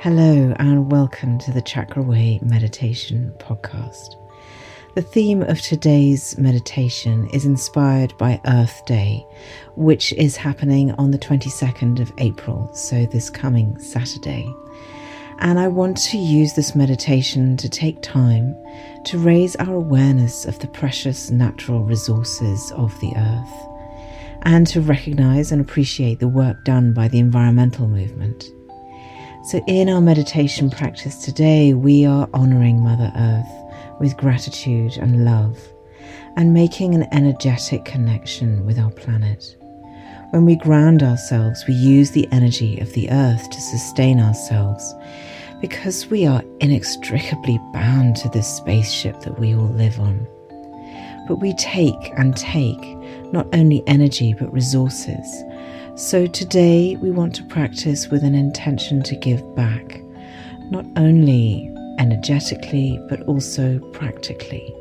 Hello, and welcome to the Chakra Way Meditation Podcast. The theme of today's meditation is inspired by Earth Day, which is happening on the 22nd of April, so this coming Saturday. And I want to use this meditation to take time to raise our awareness of the precious natural resources of the earth and to recognize and appreciate the work done by the environmental movement. So, in our meditation practice today, we are honoring Mother Earth with gratitude and love and making an energetic connection with our planet. When we ground ourselves, we use the energy of the earth to sustain ourselves because we are inextricably bound to this spaceship that we all live on. But we take and take not only energy but resources so today we want to practice with an intention to give back, not only energetically but also practically.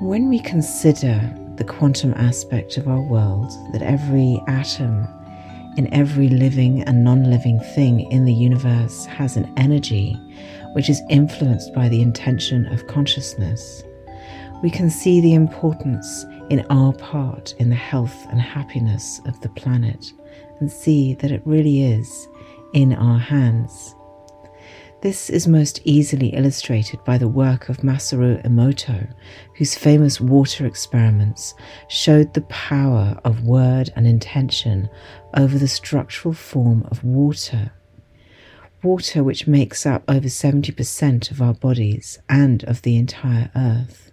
When we consider the quantum aspect of our world, that every atom in every living and non living thing in the universe has an energy which is influenced by the intention of consciousness, we can see the importance in our part in the health and happiness of the planet and see that it really is in our hands. This is most easily illustrated by the work of Masaru Emoto, whose famous water experiments showed the power of word and intention over the structural form of water. Water, which makes up over 70% of our bodies and of the entire earth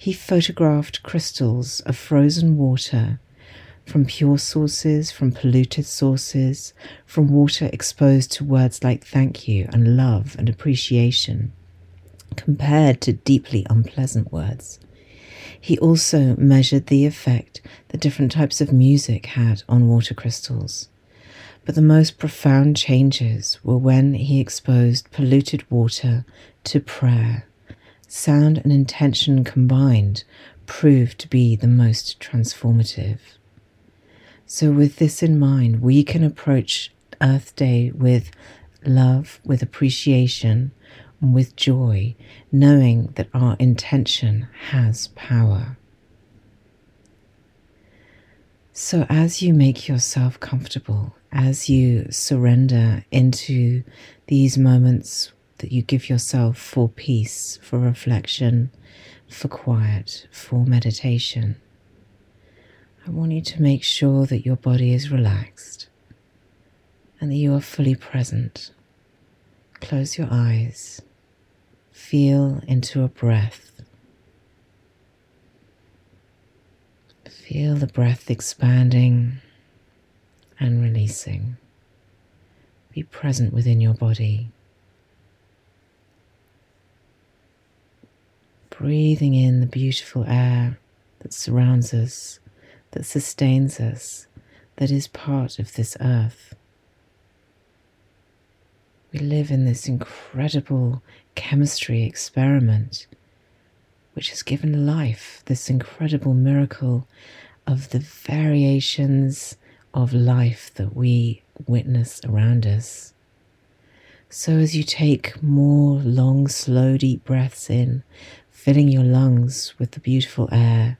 he photographed crystals of frozen water from pure sources, from polluted sources, from water exposed to words like thank you and love and appreciation, compared to deeply unpleasant words. He also measured the effect that different types of music had on water crystals. But the most profound changes were when he exposed polluted water to prayer sound and intention combined proved to be the most transformative. So, with this in mind, we can approach Earth Day with love, with appreciation, with joy, knowing that our intention has power. So, as you make yourself comfortable, as you surrender into these moments that you give yourself for peace, for reflection, for quiet, for meditation. I want you to make sure that your body is relaxed and that you are fully present. Close your eyes. Feel into a breath. Feel the breath expanding and releasing. Be present within your body. Breathing in the beautiful air that surrounds us, that sustains us, that is part of this earth. We live in this incredible chemistry experiment which has given life, this incredible miracle of the variations of life that we witness around us. So, as you take more long, slow, deep breaths in, filling your lungs with the beautiful air.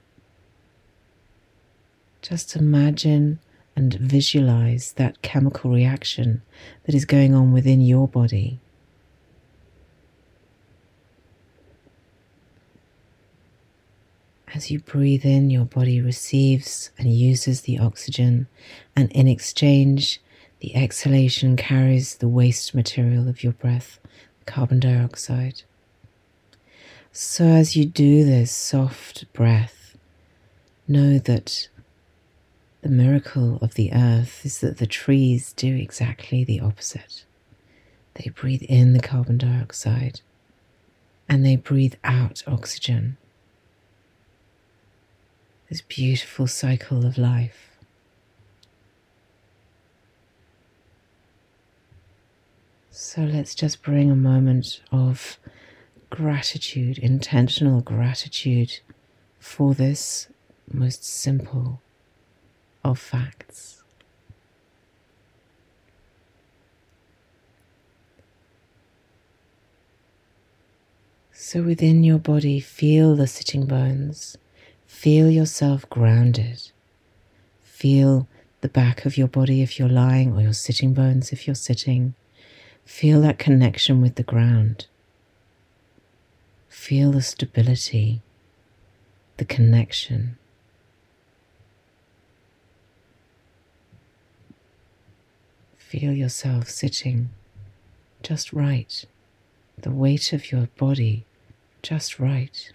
Just imagine and visualize that chemical reaction that is going on within your body. As you breathe in, your body receives and uses the oxygen, and in exchange, the exhalation carries the waste material of your breath, carbon dioxide. So, as you do this soft breath, know that the miracle of the earth is that the trees do exactly the opposite. They breathe in the carbon dioxide and they breathe out oxygen. This beautiful cycle of life. So let's just bring a moment of gratitude, intentional gratitude for this most simple of facts. So within your body, feel the sitting bones, feel yourself grounded, feel the back of your body if you're lying, or your sitting bones if you're sitting. Feel that connection with the ground. Feel the stability, the connection. Feel yourself sitting just right, the weight of your body just right.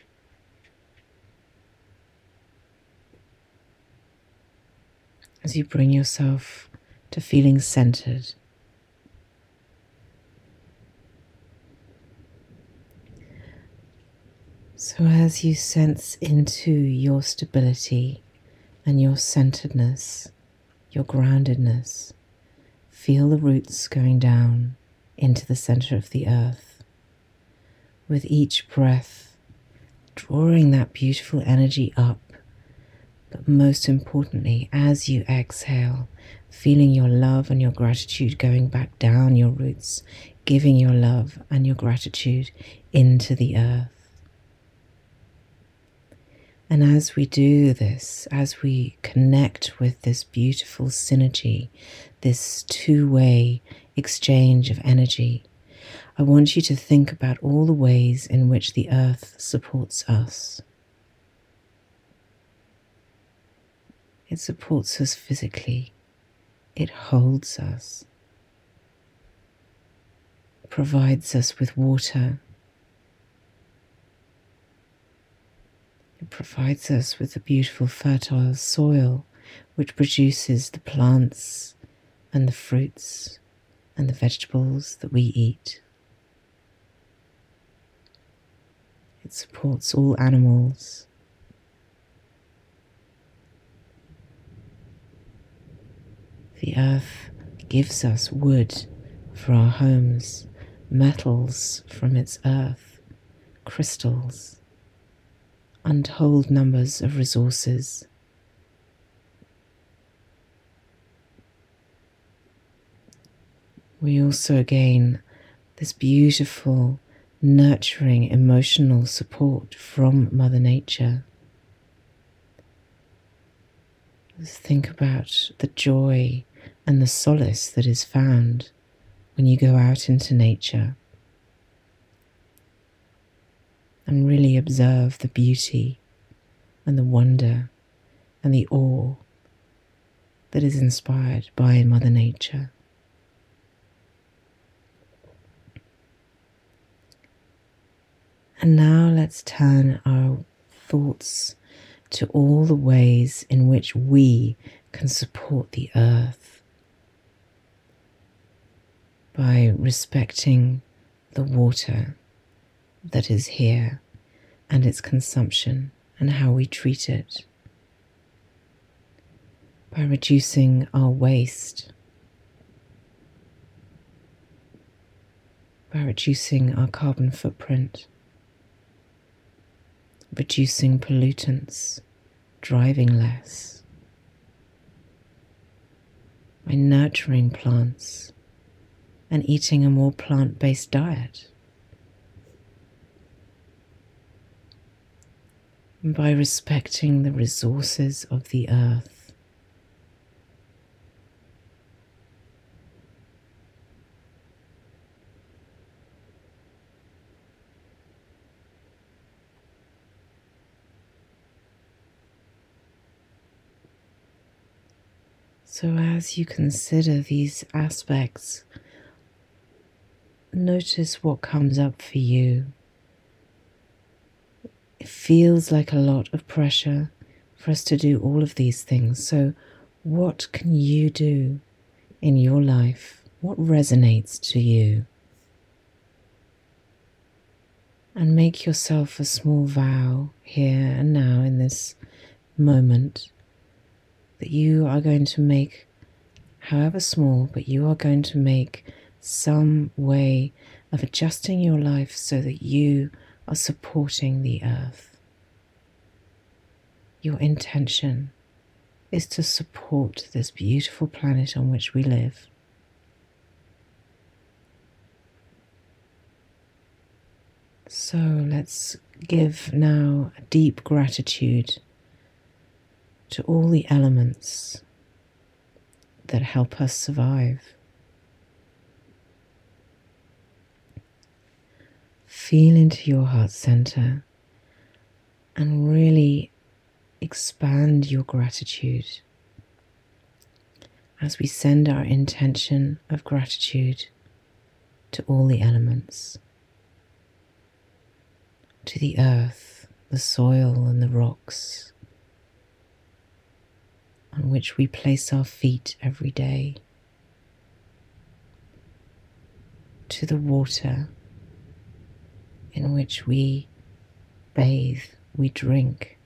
As you bring yourself to feeling centered, So, as you sense into your stability and your centeredness, your groundedness, feel the roots going down into the center of the earth. With each breath, drawing that beautiful energy up, but most importantly, as you exhale, feeling your love and your gratitude going back down your roots, giving your love and your gratitude into the earth. And as we do this, as we connect with this beautiful synergy, this two way exchange of energy, I want you to think about all the ways in which the earth supports us. It supports us physically, it holds us, provides us with water Provides us with the beautiful fertile soil which produces the plants and the fruits and the vegetables that we eat. It supports all animals. The earth gives us wood for our homes, metals from its earth, crystals untold numbers of resources. We also gain this beautiful, nurturing emotional support from Mother Nature. Think about the joy and the solace that is found when you go out into nature and really observe the beauty and the wonder and the awe that is inspired by Mother Nature. And now let's turn our thoughts to all the ways in which we can support the earth by respecting the water that is here and its consumption and how we treat it. By reducing our waste, by reducing our carbon footprint, reducing pollutants, driving less, by nurturing plants and eating a more plant based diet. By respecting the resources of the earth. So, as you consider these aspects, notice what comes up for you. It feels like a lot of pressure for us to do all of these things. So, what can you do in your life? What resonates to you? And make yourself a small vow here and now in this moment that you are going to make, however small, but you are going to make some way of adjusting your life so that you are supporting the earth. Your intention is to support this beautiful planet on which we live. So let's give now deep gratitude to all the elements that help us survive. Feel into your heart center and really expand your gratitude. As we send our intention of gratitude to all the elements, to the earth, the soil, and the rocks on which we place our feet every day, to the water in which we bathe, we drink,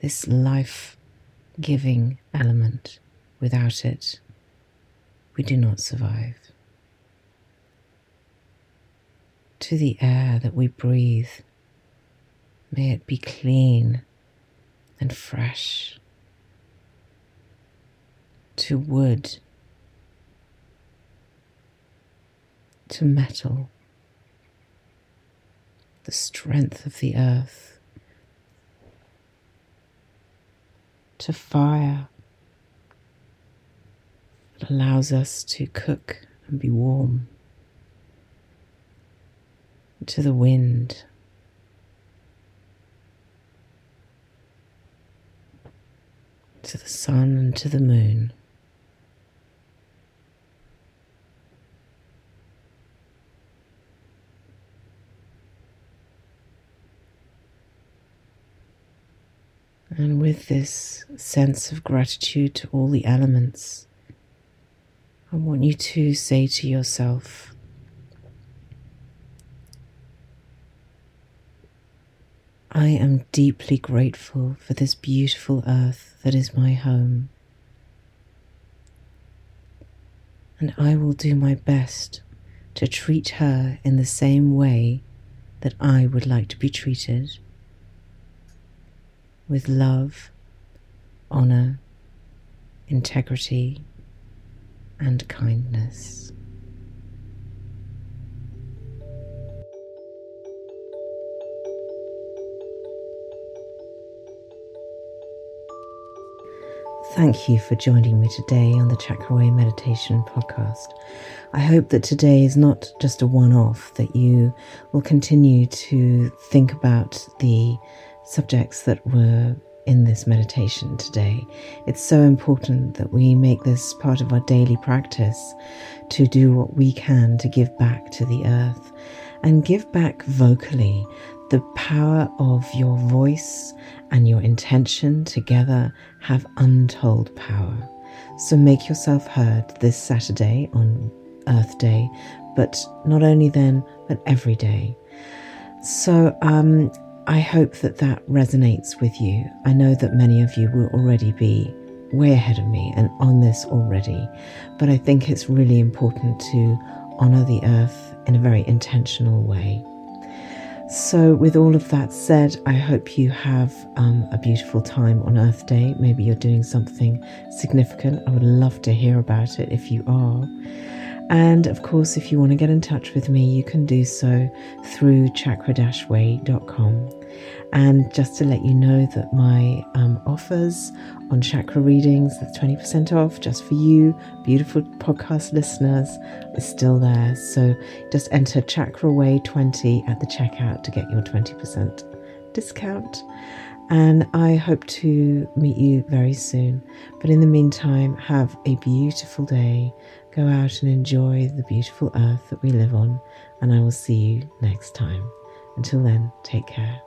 this life giving element. Without it, we do not survive. To the air that we breathe, may it be clean and fresh. To wood, to metal, the strength of the earth, to fire that allows us to cook and be warm, to the wind. To the sun and to the moon. And with this sense of gratitude to all the elements, I want you to say to yourself, I am deeply grateful for this beautiful earth that is my home. And I will do my best to treat her in the same way that I would like to be treated with love, honor, integrity, and kindness. Thank you for joining me today on the Chakraway Meditation Podcast. I hope that today is not just a one off, that you will continue to think about the subjects that were in this meditation today. It's so important that we make this part of our daily practice to do what we can to give back to the earth and give back vocally. The power of your voice and your intention together have untold power. So make yourself heard this Saturday on Earth Day, but not only then, but every day. So um, I hope that that resonates with you. I know that many of you will already be way ahead of me and on this already, but I think it's really important to honor the earth in a very intentional way. So, with all of that said, I hope you have um, a beautiful time on Earth Day. Maybe you're doing something significant. I would love to hear about it if you are. And of course, if you want to get in touch with me, you can do so through chakra-way.com. And just to let you know that my um, offers on chakra readings, that's 20% off just for you, beautiful podcast listeners, is still there. So just enter chakraway20 at the checkout to get your 20% discount. And I hope to meet you very soon. But in the meantime, have a beautiful day Go out and enjoy the beautiful earth that we live on, and I will see you next time. Until then, take care.